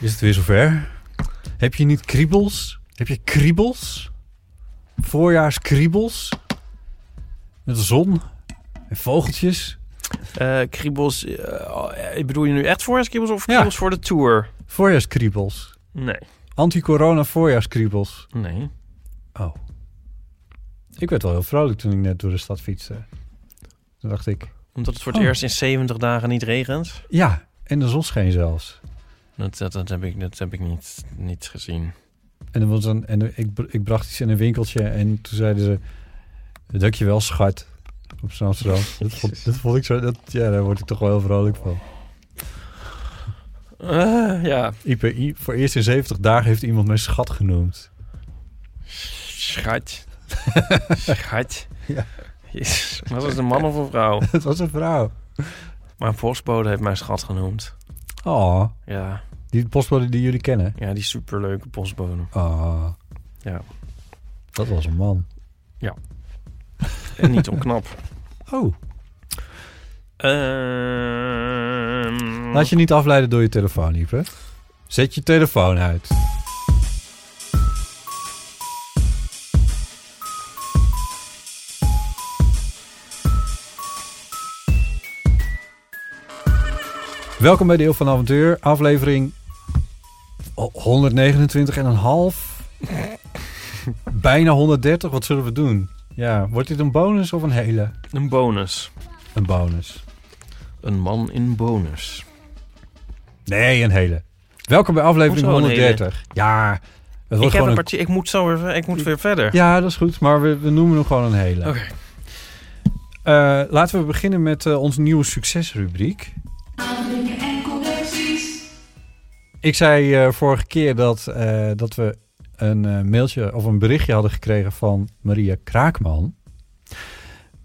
Is het weer zover? Heb je niet kriebels? Heb je kriebels? Voorjaarskriebels? Met de zon en vogeltjes? Eh kriebels... eh, bedoel je nu echt voorjaarskriebels of Ja. kriebels voor de tour? Voorjaarskriebels. Nee. Anti-corona voorjaarskriebels. Nee. Oh. Ik werd wel heel vrolijk toen ik net door de stad fietste. Toen dacht ik, Omdat het voor het Oh. eerst in 70 dagen niet regent? ja, en de zon scheen zelfs. Dat, dat, dat heb ik, dat heb ik niet, niet gezien. En, er was een, en ik, ik bracht iets in een winkeltje en toen zeiden ze... Dankjewel, schat. Op zo'n Amsterdam. Dat vond, dat vond ik zo... Dat, ja, daar word ik toch wel heel vrolijk van. Eh, ja. Ipe, i- voor eerst in 70 dagen heeft iemand mij schat genoemd. Schat. Schat. Ja. Jezus, Was het een man of een vrouw? Het was een vrouw. Mijn postbode heeft mij schat genoemd. Oh, Ja, die postbode die jullie kennen. ja die superleuke postbode. Oh, Ja. dat was een man. En niet onknap. Oh. Ehm, Laat je niet afleiden door je telefoon, Ipe. Zet je telefoon uit. Welkom bij Deel van Avontuur, aflevering 129 en een half. Bijna 130, wat zullen we doen? Ja, wordt dit een bonus of een hele? Een bonus. Een bonus. Een man in bonus. Nee, een hele. Welkom bij aflevering Hoezo een 130. Ja, het wordt Ik heb een... partij. Ik moet zo weer, ik moet weer verder. Ja, dat is goed, maar we, we noemen hem gewoon een hele. Oké. Eh, laten we beginnen met eh, onze nieuwe succesrubriek. Ik zei eh, vorige keer dat, eh, dat we een eh, mailtje of een berichtje hadden gekregen van Maria Kraakman.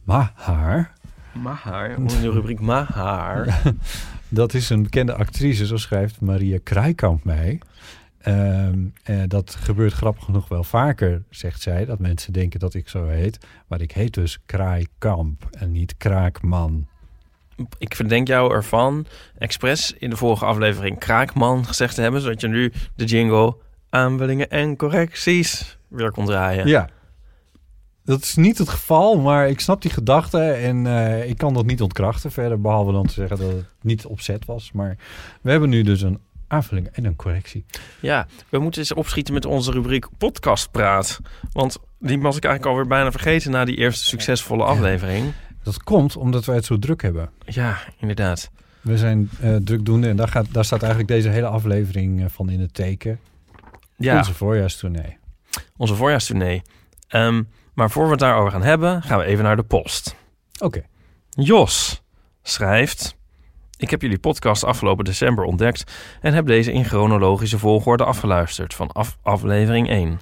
Maar haar, Mahaar. Onder de rubriek Mahaar. dat is een bekende actrice, zo schrijft Maria Kraaikamp mij. Eh, dat gebeurt grappig genoeg wel vaker, zegt zij, dat mensen denken dat ik zo heet. Maar ik heet dus Kraaikamp en niet Kraakman. Ik verdenk jou ervan expres in de vorige aflevering Kraakman gezegd te hebben, zodat je nu de jingle aanvullingen en correcties weer kon draaien. Ja. Dat is niet het geval, maar ik snap die gedachte en eh, ik kan dat niet ontkrachten verder, behalve dan te zeggen dat het niet opzet was. Maar we hebben nu dus een aanvulling en een correctie. Ja, we moeten eens opschieten met onze rubriek podcastpraat. Want die was ik eigenlijk alweer bijna vergeten na die eerste succesvolle aflevering. Dat komt omdat wij het zo druk hebben. Ja, inderdaad. We zijn eh drukdoende en daar, gaat, daar staat eigenlijk deze hele aflevering eh, van in het teken. Ja, Onze voorjaarstournee. onze voorjaarstournee. Ehm, maar voor we het daarover gaan hebben, gaan we even naar de post. Oké. Jos schrijft... Ik heb jullie podcast afgelopen december ontdekt... en heb deze in chronologische volgorde afgeluisterd van af aflevering 1.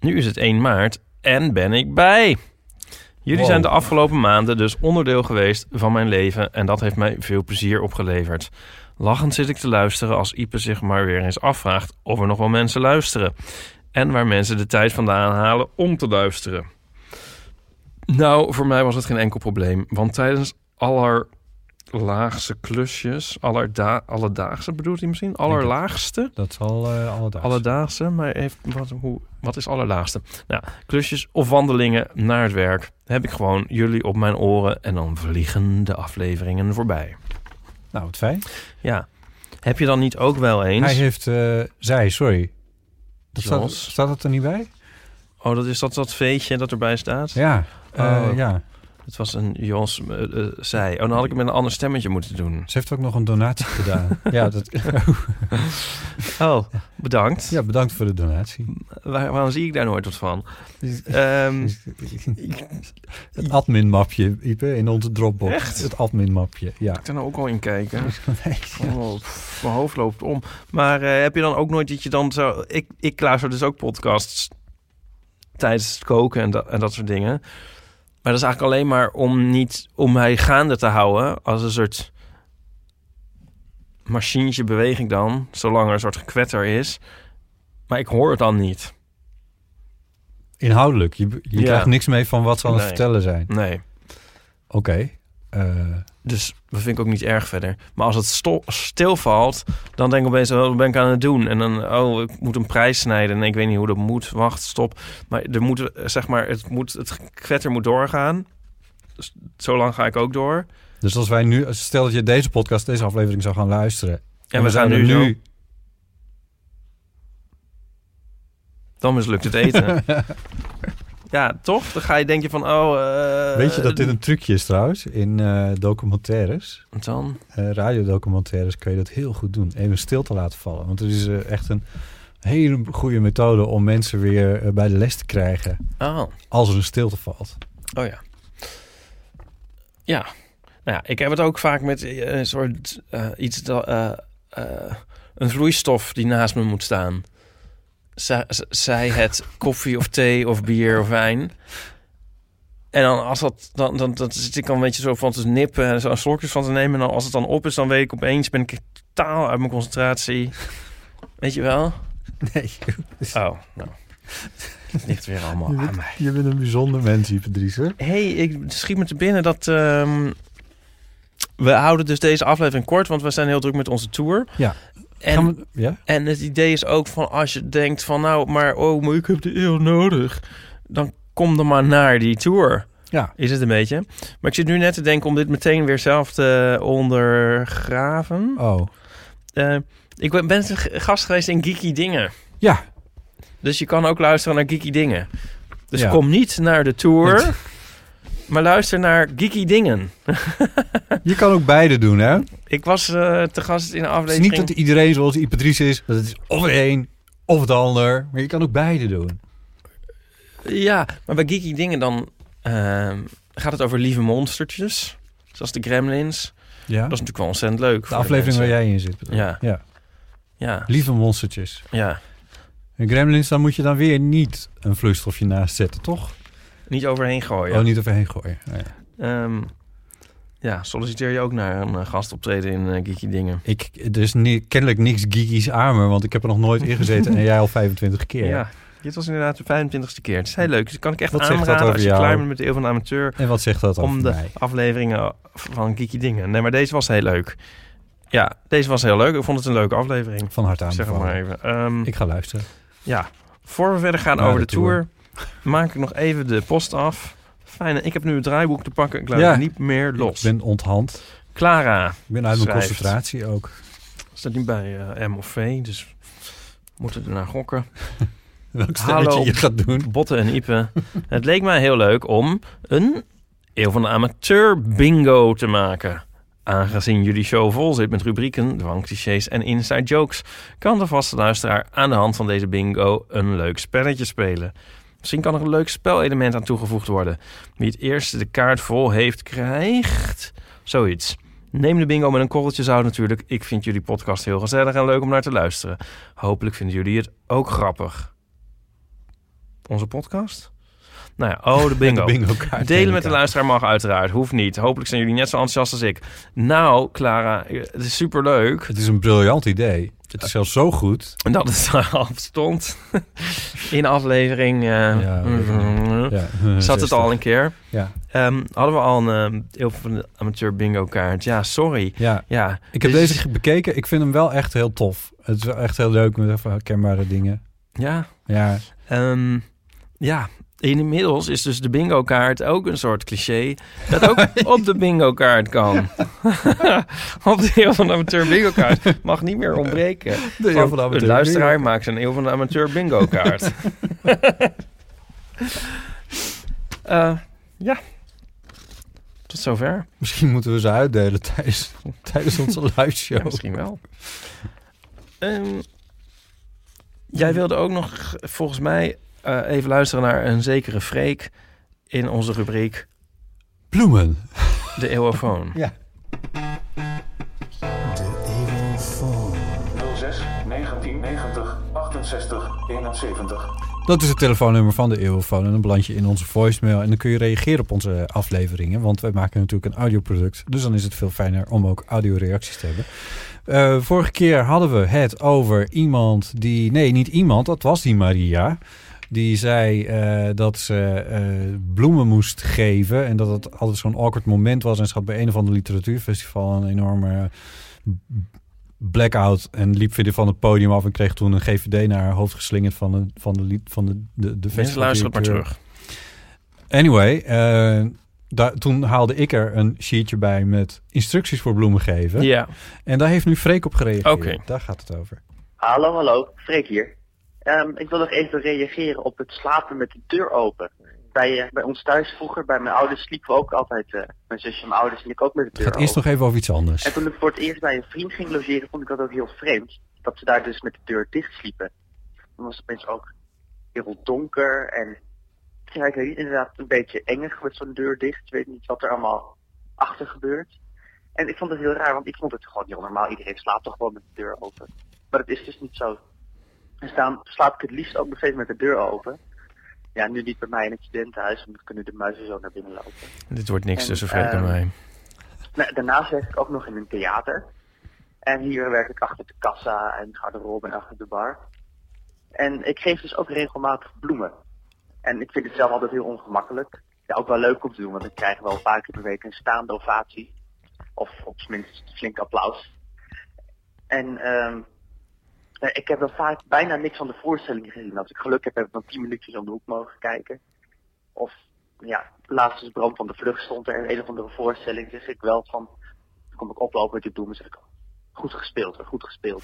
Nu is het 1 maart en ben ik bij. Jullie Wow. zijn de afgelopen maanden dus onderdeel geweest van mijn leven... en dat heeft mij veel plezier opgeleverd. Lachend zit ik te luisteren als Ipe zich maar weer eens afvraagt... of er nog wel mensen luisteren. En waar mensen de tijd vandaan halen om te luisteren. Nou, voor mij was het geen enkel probleem. Want tijdens allerlaagste klusjes... Allerda alledaagse bedoelt hij misschien? Allerlaagste? Dat zal eh alledaags. Alledaagse, maar heeft, wat, hoe, wat is allerlaagste? Nou, klusjes of wandelingen naar het werk... heb ik gewoon jullie op mijn oren... en dan vliegen de afleveringen voorbij. Nou, wat fijn. Ja. Heb je dan niet ook wel eens... Hij heeft... eh zij, sorry. Dat staat, staat dat er niet bij? Oh, dat is dat, dat veetje dat erbij staat? Ja. eh, Oh. ja. Het was een Jos eh, eh, zij. Oh, dan had ik het met een ander stemmetje moeten doen. Ze heeft ook nog een donatie gedaan. ja, dat, Oh, bedankt. ja, bedankt voor de donatie. Waar, waarom zie ik daar nooit wat van? Ehm, Het admin-mapje, Ipe, in onze Dropbox. Echt? Het admin-mapje, ja. ik kan er ook al in kijken. Nee, ja. Oh, mijn hoofd loopt om. Maar eh, heb je dan ook nooit dat je dan zo... Ik, ik luister dus ook podcasts tijdens het koken en, dat en dat soort dingen. Maar dat is eigenlijk alleen maar om niet om mij gaande te houden als een soort machientje beweeg ik dan, zolang er een soort gekwetter is. Maar ik hoor het dan niet. Inhoudelijk, je, je Ja. krijgt niks mee van wat ze aan het Nee. vertellen zijn. Nee. Oké. eh, Dus dat vind ik ook niet erg verder. Maar als het stilvalt, dan denk ik opeens, oh, wat ben ik aan het doen? En dan, oh, ik moet een prijs snijden en ik weet niet hoe dat moet. Wacht, stop. Maar er moet, zeg maar, het, moet, het kwetter moet doorgaan. Dus zo lang ga ik ook door. dus als wij nu, stel dat je deze podcast, deze aflevering zou gaan luisteren. En, we zijn zouden nu, Dan mislukt het eten. ja, toch? Dan ga je denk je van, oh... eh, Weet je dat dit een trucje is trouwens? In eh, documentaires, Dan? eh radiodocumentaires, kun je dat heel goed doen. Even stil te laten vallen. Want het is eh, echt een hele goede methode om mensen weer eh, bij de les te krijgen. Oh. Als er een stilte valt. Oh ja. Ja. Nou ja, ik heb het ook vaak met eh, een soort eh, iets eh, eh, een vloeistof die naast me moet staan. Zij, het koffie of thee of bier of wijn. En dan als dat dan dan, dan zit ik al een beetje zo van te nippen en zo slokjes van te nemen. En dan als het dan op is, dan weet ik opeens ben ik totaal uit mijn concentratie. Weet je wel? Nee, Oh, nou. Het ligt weer allemaal je aan bent, mij. je bent een bijzonder mens, Ipe Driessen. hey, ik schiet me te binnen dat... ehm, we houden dus deze aflevering kort, want we zijn heel druk met onze tour. Ja. En, we, ja? en het idee is ook van als je denkt van nou, maar oh, maar ik heb de eeuw nodig. Dan kom dan maar naar die tour. Ja. Is het een beetje. Maar ik zit nu net te denken om dit meteen weer zelf te ondergraven. Oh. Eh, ik ben ben gast geweest in Geeky Dingen. Ja. Dus je kan ook luisteren naar Geeky Dingen. Dus Ja. kom niet naar de tour, maar luister naar Geeky Dingen. Je kan ook beide doen, hè? Ik was eh, te gast in een Het is aflevering. niet dat iedereen zoals Driessen is. Dat het is of het een of het ander. Maar je kan ook beide doen. Ja, maar bij Geeky Dingen dan ehm, gaat het over lieve monstertjes. Zoals de Gremlins. Ja? Dat is natuurlijk wel ontzettend leuk. de aflevering waar jij in zit. bedoel ik. Ja. ja. Ja, Lieve monstertjes. ja. En Gremlins, dan moet je dan weer niet een vloeistofje naast zetten, toch? Niet overheen gooien. Oh, niet overheen gooien. Oh, ja. Ehm, ja, solliciteer je ook naar een uh, gastoptreden in eh, Geeky Dingen. Ik, er is ni- kennelijk niks geekies aan me, want ik heb er nog nooit in gezeten en jij al 25 keer. Ja. dit was inderdaad de 25ste keer. Het is heel leuk. Dus kan ik echt Wat zegt dat aanraden over als je jou? klaar bent met de Eeuw van de Amateur... En wat zegt dat over om de mij? afleveringen van Geeky Dingen. Nee, maar deze was heel leuk. Ja, deze was heel leuk. Ik vond het een leuke aflevering. Van harte Zeg het aanbevolen. maar even. Ehm, Ik ga luisteren. Ja, voor we verder gaan Naar over de de tour, maak ik nog even de post af. Fijn, ik heb nu het draaiboek te pakken. Ik laat Ja. het niet meer los. Ik ben onthand. Clara, Ik ben uit mijn Schrijft. concentratie ook. staat niet bij eh, M of V, dus we moeten ernaar gokken. Welk stemmetje Hallo. je gaat doen. Botten en Ipe. het leek mij heel leuk om een Eeuw van de Amateur bingo te maken. Aangezien jullie show vol zit met rubrieken, dwangclichés en inside jokes... kan de vaste luisteraar aan de hand van deze bingo een leuk spelletje spelen. Misschien kan er een leuk spelelement aan toegevoegd worden. Wie het eerste de kaart vol heeft, krijgt zoiets. Neem de bingo met een korreltje zout natuurlijk. Ik vind jullie podcast heel gezellig en leuk om naar te luisteren. Hopelijk vinden jullie het ook grappig. Onze podcast? Nou ja, oh, de bingo. De bingo kaart. Delen met de luisteraar mag uiteraard, hoeft niet. Hopelijk zijn jullie net zo enthousiast als ik. Nou, Clara, het is superleuk. Het is een briljant idee. Het is zelfs zo goed. En dat het al stond in aflevering. eh, Ja, mhm. Ja, Zat het al een keer. Ja. Ehm, hadden we al een heel van de amateur bingo kaart. Ja, sorry. Ja, Ja, ik heb Dus- deze bekeken. Ik vind hem wel echt heel tof. Het is echt heel leuk met herkenbare dingen. Ja, Ja, Ehm, ja, Inmiddels is dus de bingo-kaart ook een soort cliché... dat ook op de bingo-kaart kan. op de Eeuw van de Amateur bingo-kaart mag niet meer ontbreken. De Eeuw Want van de Amateur de luisteraar maakt zijn Eeuw van de Amateur bingo-kaart. Eh, ja. Tot zover. Misschien moeten we ze uitdelen tijdens, tijdens onze live show. Ja, misschien wel. Ehm, jij wilde ook nog, volgens mij, eh, even luisteren naar een zekere Freek in onze rubriek Bloemen. De Eeuwofoon. Ja. 06 1990 68 71. Dat is het telefoonnummer van de Eeuwfoon. En dan beland je in onze voicemail. En dan kun je reageren op onze afleveringen. Want wij maken natuurlijk een audioproduct. Dus dan is het veel fijner om ook audioreacties te hebben. Eh, vorige keer hadden we het over iemand die... Nee, niet iemand. Dat was die Maria. Die zei eh, dat ze eh, bloemen moest geven. En dat het altijd zo'n awkward moment was. En ze had bij een of ander literatuurfestival een enorme blackout en liep weer van het podium af en kreeg toen een GVD naar haar hoofd geslingerd van de van de lied van de de, de Mensen luisteren maar terug. Anyway, eh, daar, toen haalde ik er een sheetje bij met instructies voor bloemen geven. Ja. En daar heeft nu Freek op gereageerd. Oké. Daar gaat het over. Hallo, hallo, Freek hier. Ehm, ik wil nog even reageren op het slapen met de deur open. Bij, eh, bij ons thuis vroeger, bij mijn ouders, sliepen we ook altijd, eh, mijn zusje en mijn ouders, en ik ook met de Het deur gaat eerst open. nog even over iets anders. En toen ik voor het eerst bij een vriend ging logeren, vond ik dat ook heel vreemd. Dat ze daar dus met de deur dicht sliepen. Dan was het opeens ook heel donker en ja, ik weet niet, inderdaad een beetje engig met zo'n deur dicht. Je weet niet wat er allemaal achter gebeurt. En ik vond het heel raar, want ik vond het gewoon heel normaal. Iedereen slaapt toch gewoon met de deur open. Maar dat is dus niet zo. Dus daarom slaap ik het liefst ook nog steeds met de deur open. Ja, nu niet bij mij in het studentenhuis, want kunnen de muizen zo naar binnen lopen. Dit wordt niks En, tussen Freek en ehm, mij. Nou, daarnaast werk ik ook nog in een theater. En hier werk ik achter de kassa en garderobe en achter de bar. En ik geef dus ook regelmatig bloemen. En ik vind het zelf altijd heel ongemakkelijk. Ja, ook wel leuk om te doen, want ik krijg wel een paar keer per week een staande ovatie. Of op zijn minst flink applaus. En ehm, nee, ik heb wel vaak bijna niks van de voorstelling gezien. Als ik geluk heb, heb ik dan tien minuutjes om de hoek mogen kijken. Of ja, laatst is Bram van de Vlucht stond er een of andere voorstelling. Zeg ik wel van, dan kom ik oplopen met de bloemen. Zeg ik, goed gespeeld, goed gespeeld.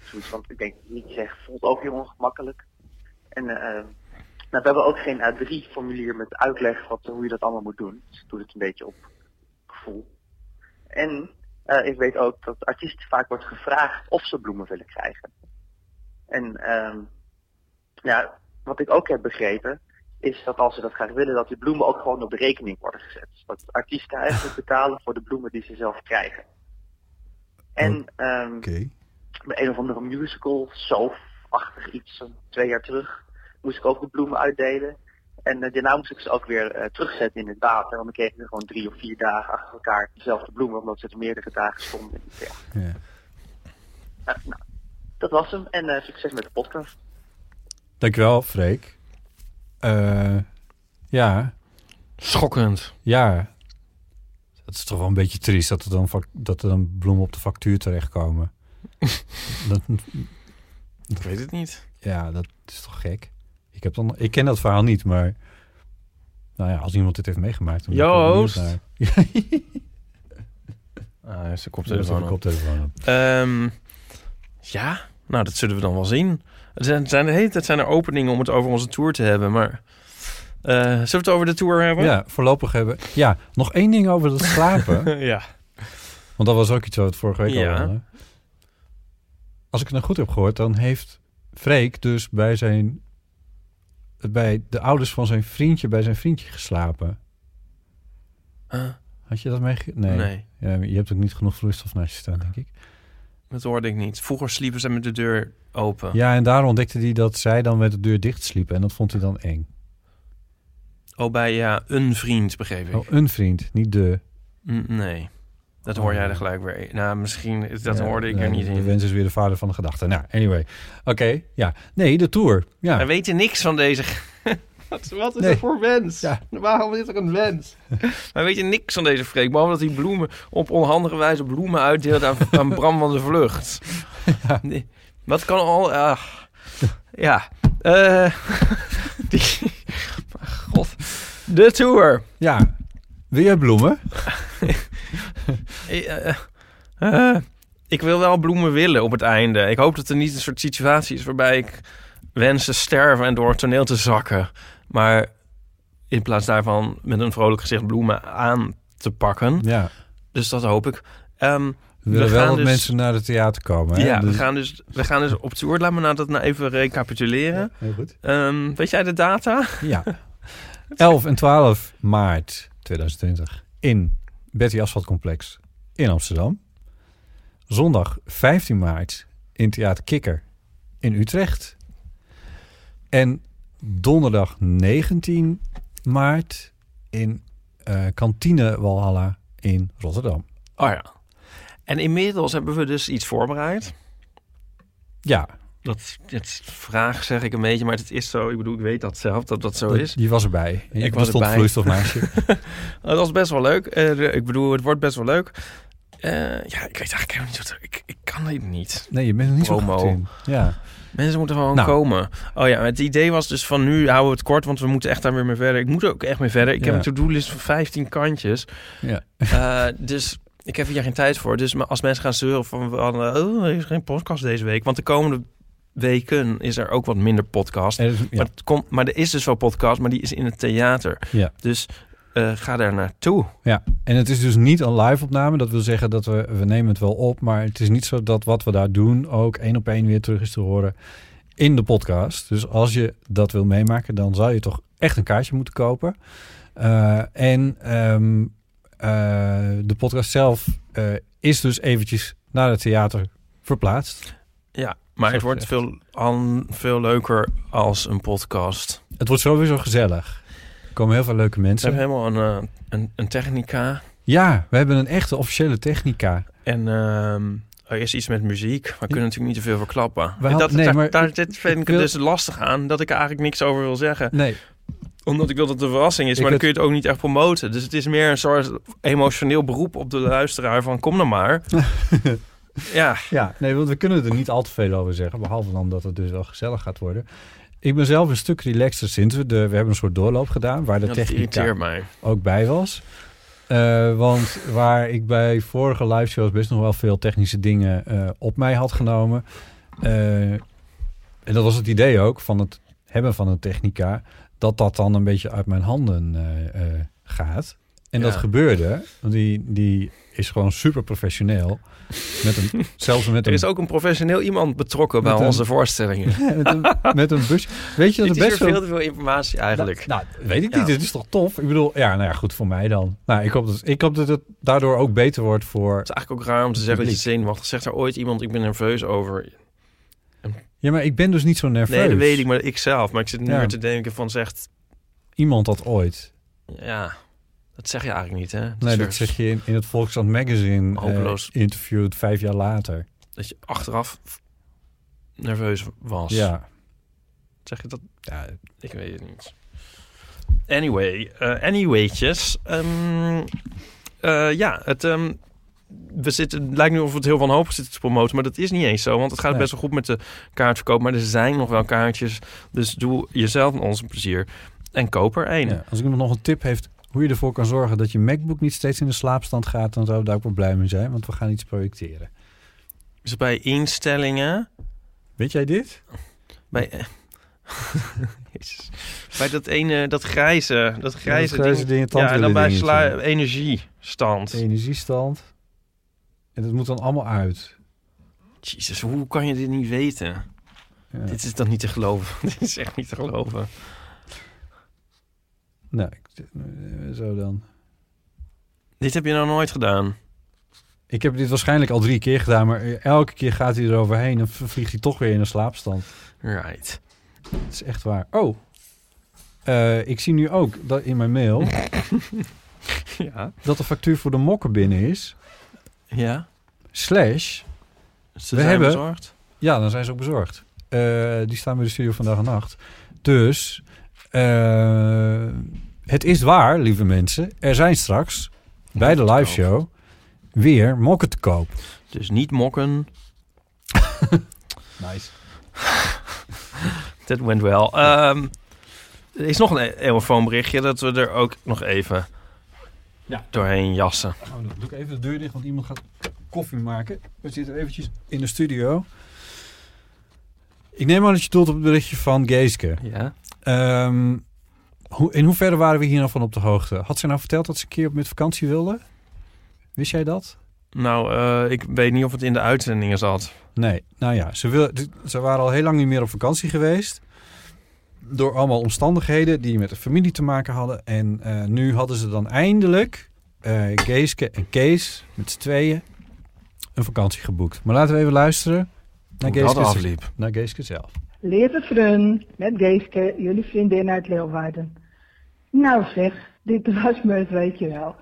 Zoiets van, ik denk niet zeg, voelt ook heel ongemakkelijk. En eh, nou, we hebben ook geen A3-formulier met uitleg wat, hoe je dat allemaal moet doen. Dus ik doe het een beetje op gevoel. En eh, ik weet ook dat artiesten vaak wordt gevraagd of ze bloemen willen krijgen. En ehm, ja, wat ik ook heb begrepen, is dat als ze dat graag willen, dat die bloemen ook gewoon op de rekening worden gezet. Dat artiesten eigenlijk betalen voor de bloemen die ze zelf krijgen. En Oké. bij een of andere musical, zo-achtig iets, zo'n twee jaar terug, moest ik ook de bloemen uitdelen. En eh, daarna moest ik ze ook weer eh, terugzetten in het water, want dan kreeg ik er gewoon drie of vier dagen achter elkaar dezelfde bloemen, omdat ze er meerdere dagen stonden. Ja. Eh, nou, dat was hem en eh, succes met de podcast. Dankjewel, Freek. Eh, ja, Schokkend. ja. Het is toch wel een beetje triest dat er dan, dat er dan bloemen op de factuur terechtkomen. dat, Ik weet het niet. ja, dat is toch gek? Ik, heb dan, ik ken dat verhaal niet, maar... Nou ja, als iemand dit heeft meegemaakt... Dan Joost. Ah, hij dat is koptelefoon de op. koptelefoon op. Ehm, ja, nou, dat zullen we dan wel zien. Er zijn, zijn de hele tijd zijn er openingen om het over onze tour te hebben, maar... eh, zullen we het over de tour hebben? Ja, voorlopig hebben... Ja, nog één ding over dat slapen. ja. Want dat was ook iets wat we het vorige week al Ja. hadden. Als ik het nou goed heb gehoord, dan heeft Freek dus bij zijn... bij de ouders van zijn vriendje bij zijn vriendje geslapen. Huh? Had je dat? Nee. Nee. Ja, je hebt ook niet genoeg vloeistof naast je staan, denk ik. Dat hoorde ik niet. Vroeger sliepen ze met de deur open. Ja, en daar ontdekte hij dat zij dan met de deur dicht sliepen. En dat vond hij dan eng. Oh, bij ja, een vriend, begreep ik. Oh, een vriend, niet de... Nee. Dat hoor Oh. jij er gelijk weer. Nou, misschien, dat Ja, hoorde ik nee, er niet De in. wens is weer de vader van de gedachte. Nou, anyway. Oké, ja. Nee, de tour. Ja. Wij weten niks van deze... wat, wat is Nee. dat voor wens? Ja. Waarom is er een wens? Wij weten niks van deze Freek. Behalve dat hij bloemen op onhandige wijze bloemen uitdeelt aan, aan Bram van de Vlucht. Nee, wat kan al... ah, ja. eh, die, God. De tour. Ja. Wil jij bloemen? Eh, eh, ik wil wel bloemen willen op het einde. Ik hoop dat er niet een soort situatie is waarbij ik wensen sterven en door het toneel te zakken. Maar in plaats daarvan met een vrolijk gezicht bloemen aan te pakken. Ja. Dus dat hoop ik. Ehm, We willen We wel dat dus- mensen naar het theater komen. Hè? ja, we Dus- gaan, dus, we gaan dus op tour. Laat me nou dat nou even recapituleren. Heel goed. Ehm, weet jij de data? Ja. 11 en 12 maart 2020 in Betty Asfaltcomplex in Amsterdam. Zondag 15 maart in Theater Kikker in Utrecht. En donderdag 19 maart in eh, Kantine Walhalla in Rotterdam. Oh ja. En inmiddels hebben we dus iets voorbereid. Ja, Dat, dat vraag zeg ik een beetje, maar het is zo. Ik bedoel, ik weet dat zelf, dat dat zo is. die was erbij. Ik was stond erbij. vloeistofmeisje. Dat was best wel leuk. Eh, ik bedoel, het wordt best wel leuk. Eh, ja, ik weet eigenlijk helemaal niet wat... Ik, ik kan dit niet. Nee, je bent er niet Promo. zo goed in. Ja. Mensen moeten gewoon Nou. komen. Oh ja, het idee was dus van nu houden we het kort, want we moeten echt daar weer mee verder. Ik moet er ook echt mee verder. Ik heb een to-do-list van 15 kantjes. Ja. Eh, dus ik heb hier geen tijd voor. Dus maar als mensen gaan zeuren van, oh, er is geen podcast deze week. Want de komende weken is er ook wat minder podcast. Er is- ja. Maar, het komt, maar er is dus wel podcast, maar die is in het theater. Ja. Dus eh, ga daar naartoe. Ja, en het is dus niet een live opname. Dat wil zeggen dat we, we nemen het wel op, maar het is niet zo dat wat we daar doen ook één op één weer terug is te horen in de podcast. Dus als je dat wil meemaken, dan zou je toch echt een kaartje moeten kopen. Eh, en ehm, eh, de podcast zelf is dus eventjes naar het theater verplaatst. Ja, maar het wordt veel, veel leuker als een podcast. Het wordt sowieso gezellig. Komen heel veel leuke We mensen. hebben helemaal een, eh, een, een technica. Ja, we hebben een echte officiële technica. En ehm, er is iets met muziek. Maar we kunnen natuurlijk niet te veel verklappen. We dat, nee, daar, maar daar, dit vind ik ik wil- dus lastig aan. Dat ik er eigenlijk niks over wil zeggen. Nee, Omdat ik wil dat het een verrassing is. Ik maar dan kun je het ook niet echt promoten. Dus het is meer een soort emotioneel beroep op de luisteraar. Van kom dan maar. ja, Ja, nee, want we kunnen er niet al te veel over zeggen. Behalve dan dat het dus wel gezellig gaat worden. Ik ben zelf een stuk relaxter sinds we de... We hebben een soort doorloop gedaan waar de dat technica mij. ook bij was. Eh, want waar ik bij vorige live shows best nog wel veel technische dingen eh, op mij had genomen. eh, en dat was het idee ook van het hebben van een technica. Dat dat dan een beetje uit mijn handen gaat. En dat gebeurde. Want die, die is gewoon super professioneel. Met een, zelfs met Er een is ook een professioneel iemand betrokken bij een- onze voorstellingen. met, een, met een bus. Weet je dat is best weer wel... veel te veel informatie eigenlijk. Nou, nou, weet ik Ja. niet. Dit is toch tof? Ik bedoel, ja, nou ja, goed voor mij dan. Nou, ik hoop dat, ik hoop dat het daardoor ook beter wordt voor... Het is eigenlijk ook raar om te zeggen dat je zenuwachtig zegt. Er ooit iemand, ik ben nerveus over. Ja, maar ik ben dus niet zo nerveus. Nee, dat weet ik, maar ik zelf. Maar ik zit nu Ja. te denken van zegt... Iemand dat ooit. Ja, dat zeg je eigenlijk niet, hè? Nee, dat zeg je in, in het Volkskrant Magazine eh, Hopeloos. interviewd vijf jaar later. Dat je achteraf nerveus was. Ja. Zeg je dat? ja. Ik weet het niet. Anyway, eh anywaytjes. Ehm, eh, ja, het, ehm, we zitten, het lijkt nu of we het heel wanhopig zitten te promoten, maar dat is niet eens zo, want het gaat Nee. best wel goed met de kaartverkoop, maar er zijn nog wel kaartjes, dus doe jezelf en ons een plezier en koop er. Ja, Als ik nog een tip heeft hoe je ervoor kan zorgen dat je MacBook niet steeds in de slaapstand gaat, dan zou ik daar ook wel blij mee zijn, want we gaan iets projecteren. Dus bij instellingen, Weet jij dit? bij, Jezus. bij dat ene, dat grijze, dat grijze, grijze ding, ja, en dan bij sla, energiestand. Energiestand. En dat moet dan allemaal uit. Jezus, hoe kan je dit niet weten? Ja. Dit is toch niet te geloven? dit is echt niet te geloven. Nou, ik, eh, zo dan. Dit heb je nou nooit gedaan. Ik heb dit waarschijnlijk al drie keer gedaan, maar elke keer gaat hij eroverheen en vliegt hij toch weer in een slaapstand. Right. Dat is echt waar. Oh, Eh, ik zie nu ook dat in mijn mail Ja. dat de factuur voor de mokken binnen is. Ja. Slash, Ze We zijn hebben- bezorgd. ja, dan zijn ze ook bezorgd. Eh, die staan bij de studio vandaag en nacht. Dus, eh, het is waar, lieve mensen. Er zijn straks bij de live show weer mokken te koop. Dus niet mokken. Nice. Dat went wel. Ehm, Er is nog een e- eeuwenfoonberichtje dat we er ook nog even Ja. doorheen jassen. Oh, dan doe ik even de deur dicht, want iemand gaat koffie maken. We zitten eventjes in de studio. Ik neem aan dat je doelt op het berichtje van Geeske. Ja. Ehm, in hoeverre waren we hier nou van op de hoogte? Had ze nou verteld dat ze een keer op met vakantie wilde? Wist jij dat? Nou, eh, ik weet niet of het in de uitzendingen zat. Nee, nou ja, ze, wil, ze waren al heel lang niet meer op vakantie geweest. Door allemaal omstandigheden die met de familie te maken hadden. En eh, nu hadden ze dan eindelijk, eh Geeske en Kees, met z'n tweeën, een vakantie geboekt. Maar laten we even luisteren naar Geeske, naar Geeske zelf. Leert Frun met Geeske, jullie vriendin uit Leeuwarden. Nou zeg, dit was me het, weet je wel.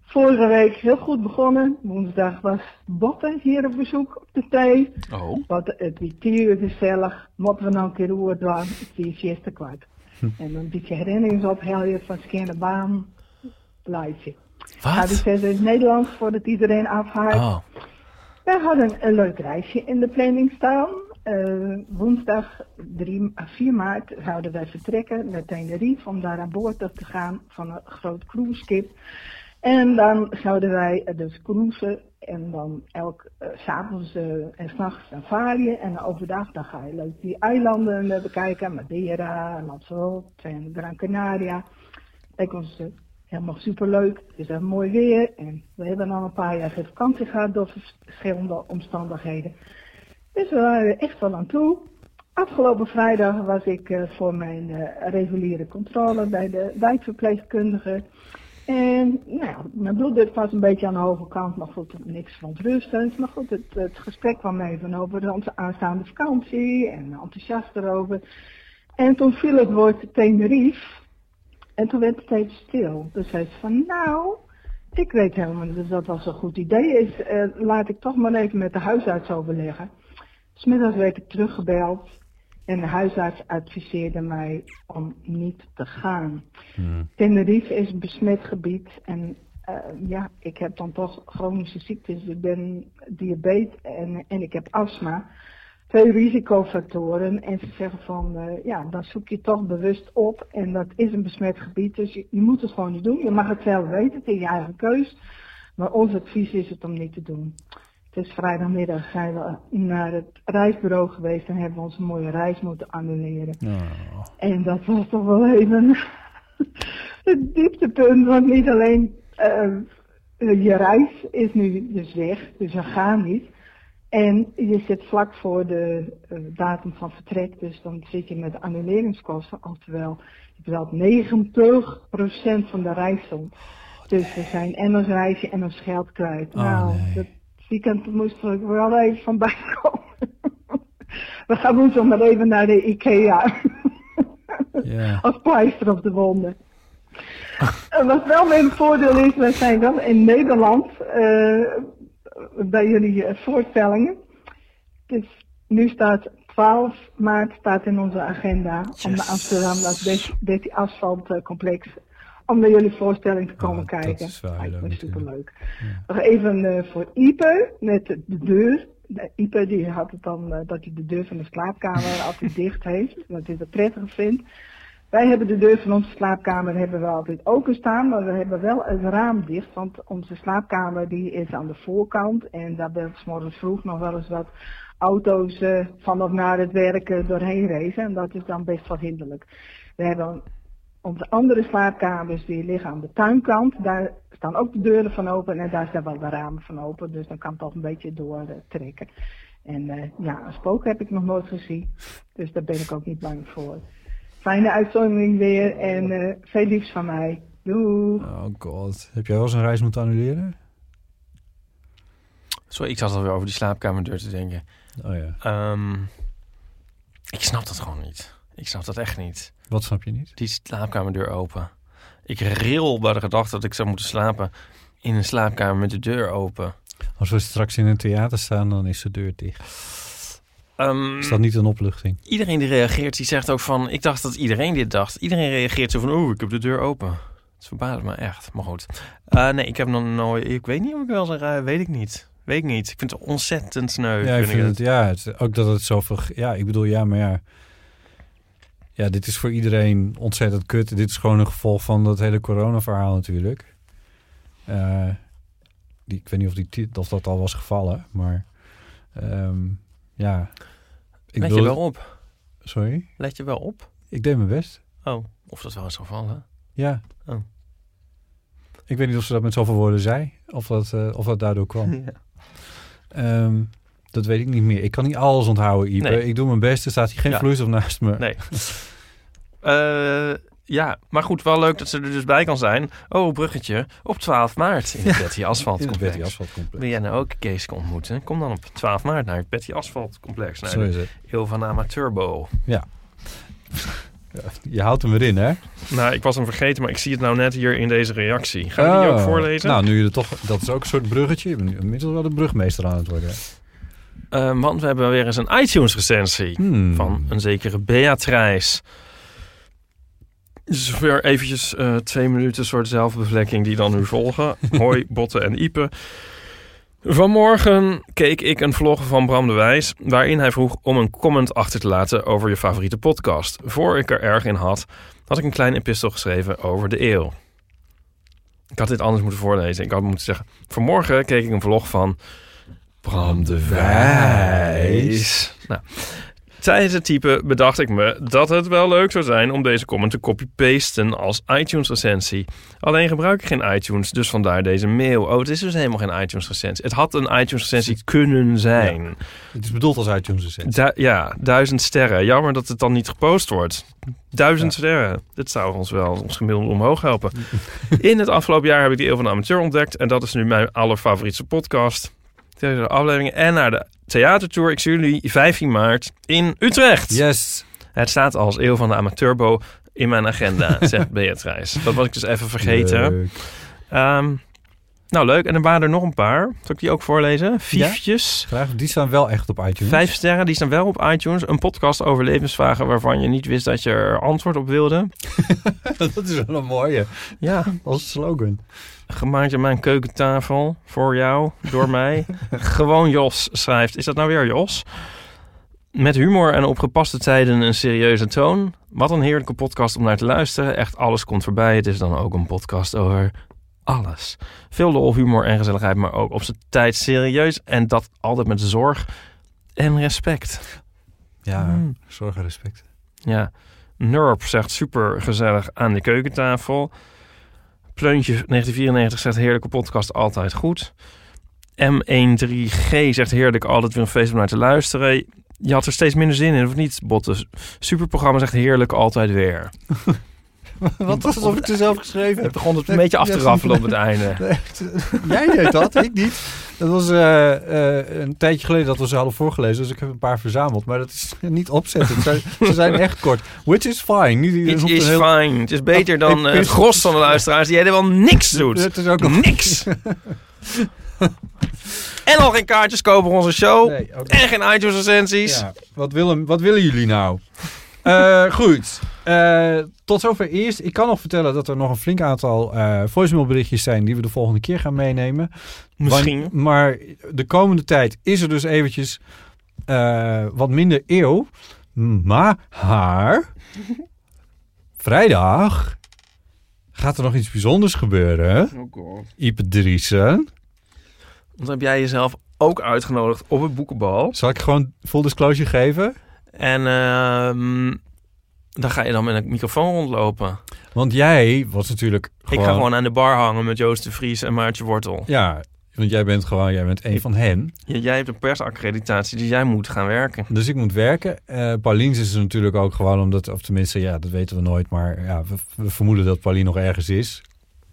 Vorige week heel goed begonnen. Woensdag was Botte hier op bezoek op de thee. Oh. Wat het uur gezellig. Moeten we nou een keer roer doen. Het is eerste kwart. En dan beetje herinneringen ophellen van Skerne Baan. Lijstje. Ga die Wat? verder in het Nederlands voordat iedereen afhaakt. Oh. We hadden een leuk reisje in de planning staan. Eh, woensdag 3, à 4 maart zouden wij vertrekken naar Tenerife om daar aan boord te gaan van een groot cruiseschip. En dan zouden wij eh, dus cruisen en dan elk eh, s s'avonds eh, en s'nachts varen. En overdag dan ga je leuk die eilanden eh, bekijken, Madeira, Lanzarote en Gran Canaria. Ons eh, helemaal superleuk. Het is echt mooi weer en we hebben al een paar jaar vakantie gehad door verschillende omstandigheden. Dus we waren echt wel aan toe. Afgelopen vrijdag was ik eh, voor mijn eh, reguliere controle bij de wijkverpleegkundige. En nou mijn bloeddruk was een beetje aan de hoge kant, maar goed, niks verontrustends. Maar goed, het, het gesprek kwam even over onze aanstaande vakantie en enthousiast erover. En toen viel het woord Tenerife. En toen werd het even stil. Dus zei ze van, nou, ik weet helemaal niet of dat wel zo'n goed idee is. Eh, laat ik toch maar even met de huisarts overleggen. Smiddags werd ik teruggebeld. En de huisarts adviseerde mij om niet te gaan. Tenerife is een besmet gebied. En eh, ja, ik heb dan toch chronische ziektes. Ik ben diabetes en, en ik heb astma. Twee risicofactoren. En ze zeggen van, eh, ja, dan zoek je toch bewust op. En dat is een besmet gebied. Dus je, je moet het gewoon niet doen. Je mag het zelf weten, het is je eigen keus. Maar ons advies is het om niet te doen. Het is vrijdagmiddag zijn we naar het reisbureau geweest en hebben we onze mooie reis moeten annuleren. En dat was toch wel even het dieptepunt, want niet alleen eh, je reis is nu dus weg, dus we gaan niet. En je zit vlak voor de eh, datum van vertrek, dus dan zit je met annuleringskosten, oftewel je betaalt 90% van de reissom. Dus we zijn en ons reisje en ons geld kwijt. nou, dat weekend moesten we wel even van bijkomen. we gaan woensdag maar even naar de Ikea. Ja. Als pleister op de wonden. En wat wel mijn voordeel is, wij zijn wel in Nederland eh, bij jullie eh, voorstellingen. Dus nu staat 12 maart staat in onze agenda om naar Amsterdam, dat Betty Asfalt eh, om naar jullie voorstelling te komen Oh, dat kijken. is wel heel Lijkt leuk me superleuk. Nog even eh, voor Ipe met de deur. De Ipe die had het dan eh, dat hij de deur van de slaapkamer altijd dicht heeft, wat hij dat prettig vindt. Wij hebben de deur van onze slaapkamer hebben we altijd open staan, maar we hebben wel het raam dicht, want onze slaapkamer die is aan de voorkant en daar ben ik 's morgens vroeg nog wel eens wat auto's eh, van of naar het werk doorheen racen en dat is dan best wel hinderlijk. We hebben onze andere slaapkamers die liggen aan de tuinkant, daar staan ook de deuren van open en daar staan wel de ramen van open, dus dan kan het toch een beetje doortrekken. En eh, ja, een spook heb ik nog nooit gezien, dus daar ben ik ook niet bang voor. Fijne uitzondering weer en eh, veel liefs van mij. Doei! Oh god. Heb jij wel eens een reis moeten annuleren? Sorry, ik zat alweer over die slaapkamerdeur te denken. Oh ja. Ehm, ik snap dat gewoon niet. Ik snap dat echt niet. Wat snap je niet? Die slaapkamerdeur open. Ik ril bij de gedachte dat ik zou moeten slapen in een slaapkamer met de deur open. Als we straks in een theater staan, dan is de deur dicht. Ehm, Is dat niet een opluchting? Iedereen die reageert, die zegt ook van... Ik dacht dat iedereen dit dacht. Iedereen reageert zo van... Oeh, ik heb de deur open. Het verbaast me echt. Maar goed. Eh, nee, ik heb nog nooit... Ik weet niet of ik wel rij... Weet ik niet. Weet ik niet. Ik vind het ontzettend sneu. Ja, ik vind vind het, ja, het, ook dat het zoveel... Ja, ik bedoel, ja, maar ja. Ja, dit is voor iedereen ontzettend kut. Dit is gewoon een gevolg van dat hele corona-verhaal natuurlijk. Eh, die, ik weet niet of, die, of dat al was gevallen, maar ehm, ja. Ik Let je wel op. Sorry? Let je wel op. Ik deed mijn best. Oh, of dat wel is gevallen. Ja. Oh. Ik weet niet of ze dat met zoveel woorden zei, of dat, eh, of dat daardoor kwam. Ja. Ehm, dat weet ik niet meer. Ik kan niet alles onthouden, Ipe. Nee. Ik doe mijn best. Er staat hier geen Ja. vloeistof naast me. Nee. Eh, ja, maar goed, wel leuk dat ze er dus bij kan zijn. Oh, bruggetje. Op 12 maart in het Betty Asphalt Complex. Betty Asphalt Complex. Wil jij nou ook Kees ontmoeten? Kom dan op 12 maart naar het Betty Asphalt Complex. Naar Zo is het. de Eeuw van Amateurbo. Je houdt hem erin, hè? Nou, ik was hem vergeten, maar ik zie het nou net hier in deze reactie. Ga je die ook Oh. voorlezen? Nou, nu je er toch... Dat is ook een soort bruggetje. Je bent nu inmiddels wel de brugmeester aan het worden. Eh, want we hebben weer eens een iTunes-recensie. Hmm. van een zekere Beatrice. Dus weer eventjes eh, twee minuten soort zelfbevlekking die dan nu volgen. Hoi, Botte en Ipe. Vanmorgen keek ik een vlog van Bram de Wijs... waarin hij vroeg om een comment achter te laten over je favoriete podcast. Voor ik er erg in had, had ik een klein epistel geschreven over de eeuw. Ik had dit anders moeten voorlezen. Ik had moeten zeggen... Vanmorgen keek ik een vlog van... Bram de Wijs. Nou, Tijdens het typen bedacht ik me dat het wel leuk zou zijn om deze comment te copy-pasten als iTunes-recensie. Alleen gebruik ik geen iTunes, dus vandaar deze mail. Oh, het is dus helemaal geen iTunes-recensie. Het had een iTunes-recensie kunnen zijn. Het is bedoeld als iTunes recensie. Du- ja, duizend sterren. Jammer dat het dan niet gepost wordt. Duizend sterren. Dit zou ons wel ons gemiddelde omhoog helpen. In het afgelopen jaar heb ik de Eeuw van de Amateur ontdekt. En dat is nu mijn allerfavoriete podcast. Deze afleveringen. En naar de theatertour. Ik zie jullie 15 maart in Utrecht. Yes. Het staat als Eeuw van de Amateurbo in mijn agenda, zegt Beatrice. Dat was ik dus even vergeten. Ehm, nou, leuk. En er waren er nog een paar. Zal ik die ook voorlezen? Viefjes. Graag. Die staan wel echt op iTunes. Vijf sterren, die staan wel op iTunes. Een podcast over levensvragen waarvan je niet wist dat je er antwoord op wilde. dat is wel een mooie. Ja, Als slogan. Gemaakt aan mijn keukentafel voor jou, door mij. Gewoon Jos schrijft. Is dat nou weer Jos? Met humor en op gepaste tijden een serieuze toon. Wat een heerlijke podcast om naar te luisteren. Echt alles komt voorbij. Het is dan ook een podcast over alles. Veel lol, humor en gezelligheid, maar ook op zijn tijd serieus. En dat altijd met zorg en respect. Ja, Hmm. zorg en respect. Ja, Nurp zegt super gezellig aan de keukentafel. Pleuntje 1994 zegt heerlijke podcast, altijd goed. M13G zegt heerlijk, altijd weer een feest om naar te luisteren. Je had er steeds minder zin in, of niet, Botte? Superprogramma zegt heerlijk, altijd weer. Wat was alsof ik het zelf geschreven Het begon het een beetje af te raffelen op het einde. Jij deed dat, ik niet. Dat was eh, eh, een tijdje geleden dat we ze hadden voorgelezen. Dus ik heb een paar verzameld. Maar dat is niet opzetten. Ze zijn, ze zijn echt kort. Which is fine. It hoeft is heel- fine. Het is beter dan eh, het gros van de luisteraars die helemaal niks doet. Het is ook nog Niks. en al geen kaartjes kopen voor onze show. Nee, En geen iTunes recensies. Ja, wat, willen, wat willen jullie nou? Eh, goed. Eh, tot zover eerst. Ik kan nog vertellen dat er nog een flink aantal eh voicemailberichtjes zijn die we de volgende keer gaan meenemen. Misschien. Maar de komende tijd is er dus eventjes eh, wat minder eeuw. Maar vrijdag gaat er nog iets bijzonders gebeuren. Oh god. Ipe. Want heb jij jezelf ook uitgenodigd op het boekenbal. Zal ik gewoon full disclosure geven? En ehm dan ga je dan met een microfoon rondlopen. Want jij was natuurlijk gewoon... Ik ga gewoon aan de bar hangen met Joost de Vries en Maartje Wortel. Ja, want jij bent gewoon, jij bent een van hen. Ja, jij hebt een persaccreditatie, dus jij moet gaan werken. Dus ik moet werken. Eh Paulien's is natuurlijk ook gewoon omdat, of tenminste, ja, dat weten we nooit. Maar ja, we, we vermoeden dat Paulien nog ergens is.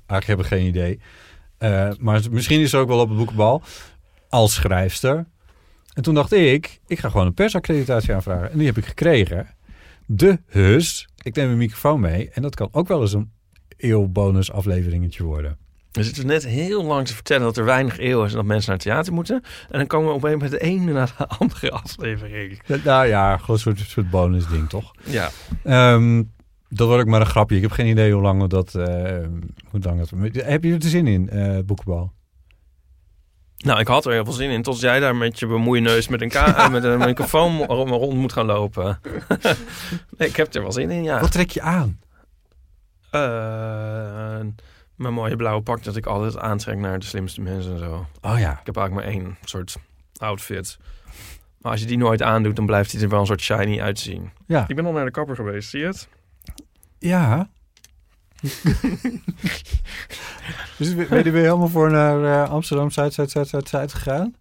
Eigenlijk hebben we geen idee. Eh, maar misschien is ze ook wel op het boekenbal als schrijfster. En toen dacht ik, ik ga gewoon een persaccreditatie aanvragen. En die heb ik gekregen. Dus, ik neem een microfoon mee. En dat kan ook wel eens een eeuwbonus afleveringetje worden. We zitten net heel lang te vertellen dat er weinig eeuw is en dat mensen naar het theater moeten. En dan komen we opeens met de ene na de andere aflevering. Nou ja, gewoon een soort, soort bonus ding, toch? Ja, Ehm, dat wordt ook maar een grapje. Ik heb geen idee hoe lang we dat... eh, hoe lang dat heb je er zin in, eh boekenbal? Nou, ik had er heel veel zin in. Tot jij daar met je bemoeieneus met een, ka- eh, met een microfoon ro- rond moet gaan lopen. nee, ik heb er wel zin in, ja. Wat trek je aan? Eh, mijn mooie blauwe pak dat ik altijd aantrek naar de slimste mensen en zo. Oh ja. Ik heb eigenlijk maar één soort outfit. Maar als je die nooit aandoet, dan blijft hij er wel een soort shiny uitzien. Ja. Ik ben al naar de kapper geweest, zie je het? Ja. dus ben je weer helemaal voor naar eh, Amsterdam Zuid, Zuid, Zuid, Zuid, Zuid gegaan?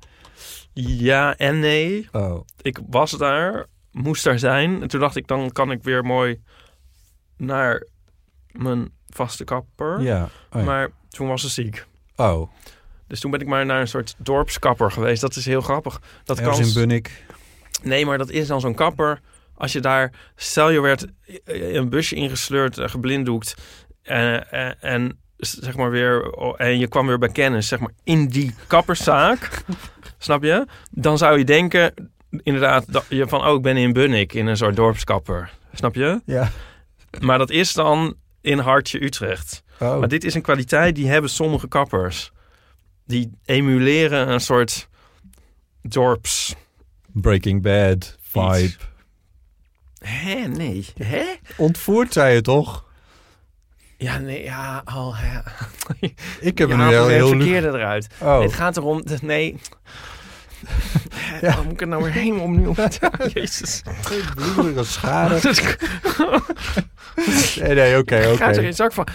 Ja en nee. Oh. Ik was daar, moest daar zijn. En toen dacht ik, dan kan ik weer mooi naar mijn vaste kapper. Ja. Oh, ja. Maar toen was ze ziek. oh. Dus toen ben ik maar naar een soort dorpskapper geweest. Dat is heel grappig. Dat Ergens kan... in Bunnik. Nee, maar dat is dan zo'n kapper. Als je daar, stel je werd eh, een busje ingesleurd, eh, geblinddoekt. Eh, eh, en zeg maar weer, oh, en je kwam weer bij kennis, zeg maar, in die kapperszaak. snap je? Dan zou je denken, inderdaad, dat je van, oh, ik ben in Bunnik, in een soort dorpskapper. Snap je? Ja. Maar dat is dan in Hartje Utrecht. Oh. Maar dit is een kwaliteit die hebben sommige kappers. Die emuleren een soort dorps. Breaking Bad vibe. Iets. Hè? Nee. Hè? Ontvoerd, zei je toch? Ja, nee, ja, oh, ja. Ik heb Je er nu heel, heel verkeerde eruit. Oh. Het gaat erom, nee. Ja. Waar moet ik het nou weer helemaal opnieuw vertellen? Jezus. bloederig als schade. Nee, nee, oké, Ik oké. ga er geen zak van.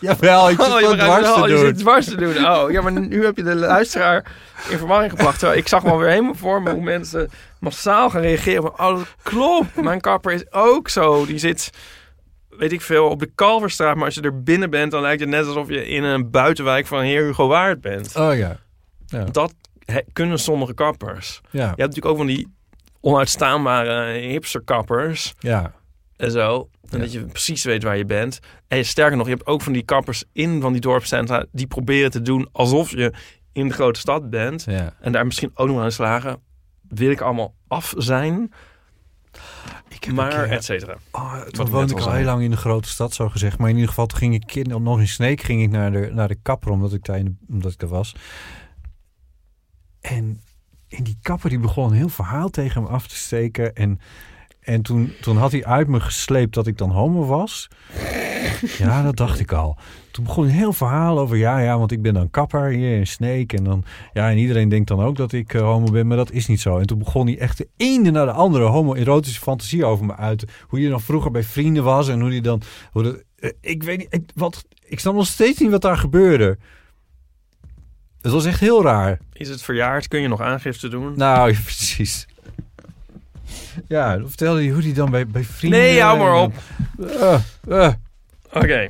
Jawel, ik zit Oh, je dwars te je doen. zit dwars te doen. Oh, ja, maar nu heb je de luisteraar in verwarring gebracht. Ik zag wel weer helemaal voor me hoe mensen massaal gaan reageren. Van, oh, dat klopt. Mijn kapper is ook zo. Die zit, weet ik veel, op de Kalverstraat. Maar als je er binnen bent, dan lijkt het net alsof je in een buitenwijk van Heer Hugo Waard bent. Oh ja. Ja. Dat he- kunnen sommige kappers. Ja. Je hebt natuurlijk ook van die onuitstaanbare hipsterkappers ja. en zo. En Ja. dat je precies weet waar je bent. En sterker nog, je hebt ook van die kappers in van die dorpscentra... die proberen te doen alsof je in de grote stad bent. ja. En daar misschien ook nog aan slagen. Wil ik allemaal af zijn, Ik maar et cetera. Oh, toen woonde ik al heel lang in de grote stad, zo gezegd. Maar in ieder geval, toen ging ik kind, nog in Sneek ging ik naar de, naar de kapper, omdat ik daar, in de- omdat ik daar was. En, en die kapper die begon een heel verhaal tegen me af te steken. En, en toen, toen had hij uit me gesleept dat ik dan homo was. Ja, dat dacht ik al. Toen begon een heel verhaal over, ja, ja, want ik ben dan kapper hier in Sneek. En dan, ja, en iedereen denkt dan ook dat ik eh, homo ben, maar dat is niet zo. En toen begon hij echt de ene naar de andere homo-erotische fantasie over me uit. Hoe je dan vroeger bij vrienden was en hoe die dan... Hoe dat, eh, ik weet niet, ik, wat, ik snap nog steeds niet wat daar gebeurde. Het was echt heel raar. Is het verjaard? Kun je nog aangifte doen? Nou, ja, precies. Ja, vertelde hij hoe die dan bij, bij vrienden... nee, hou maar op. Eh, eh, Oké.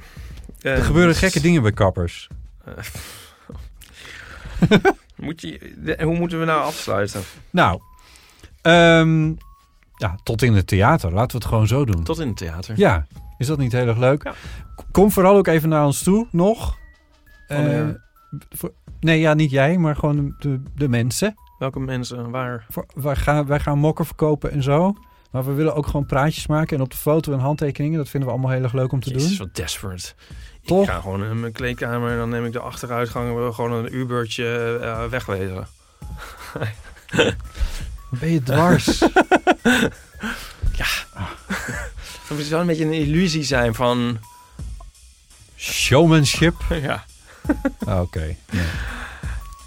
Er gebeuren gekke dingen bij kappers. Moet je, de- hoe moeten we nou afsluiten? Nou, ehm, ja, tot in het theater. Laten we het gewoon zo doen. Tot in het theater. Ja, is dat niet heel erg leuk? Ja. Kom vooral ook even naar ons toe, nog. Eh, voor, nee, ja, niet jij, maar gewoon de, de, de mensen. Welke mensen, waar? Voor, wij, gaan, wij gaan mokken verkopen en zo. Maar we willen ook gewoon praatjes maken. En op de foto en handtekeningen. Dat vinden we allemaal heel erg leuk om te Jezus, doen. wat desperate. Toch? Ik ga gewoon in mijn kleedkamer en dan neem ik de achteruitgang en we gewoon een uurbeurtje eh, wegwezen. Ben je dwars? Het moet wel een beetje een illusie zijn van... Showmanship? ja. Ah, Oké. ja.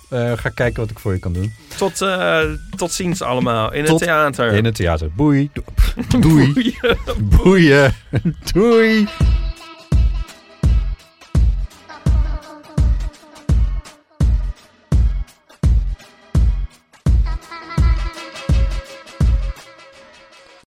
Eh, ga kijken wat ik voor je kan doen. tot, eh, tot ziens allemaal in Tot het theater. In het theater. Boei. Doei. Boeien. Doei.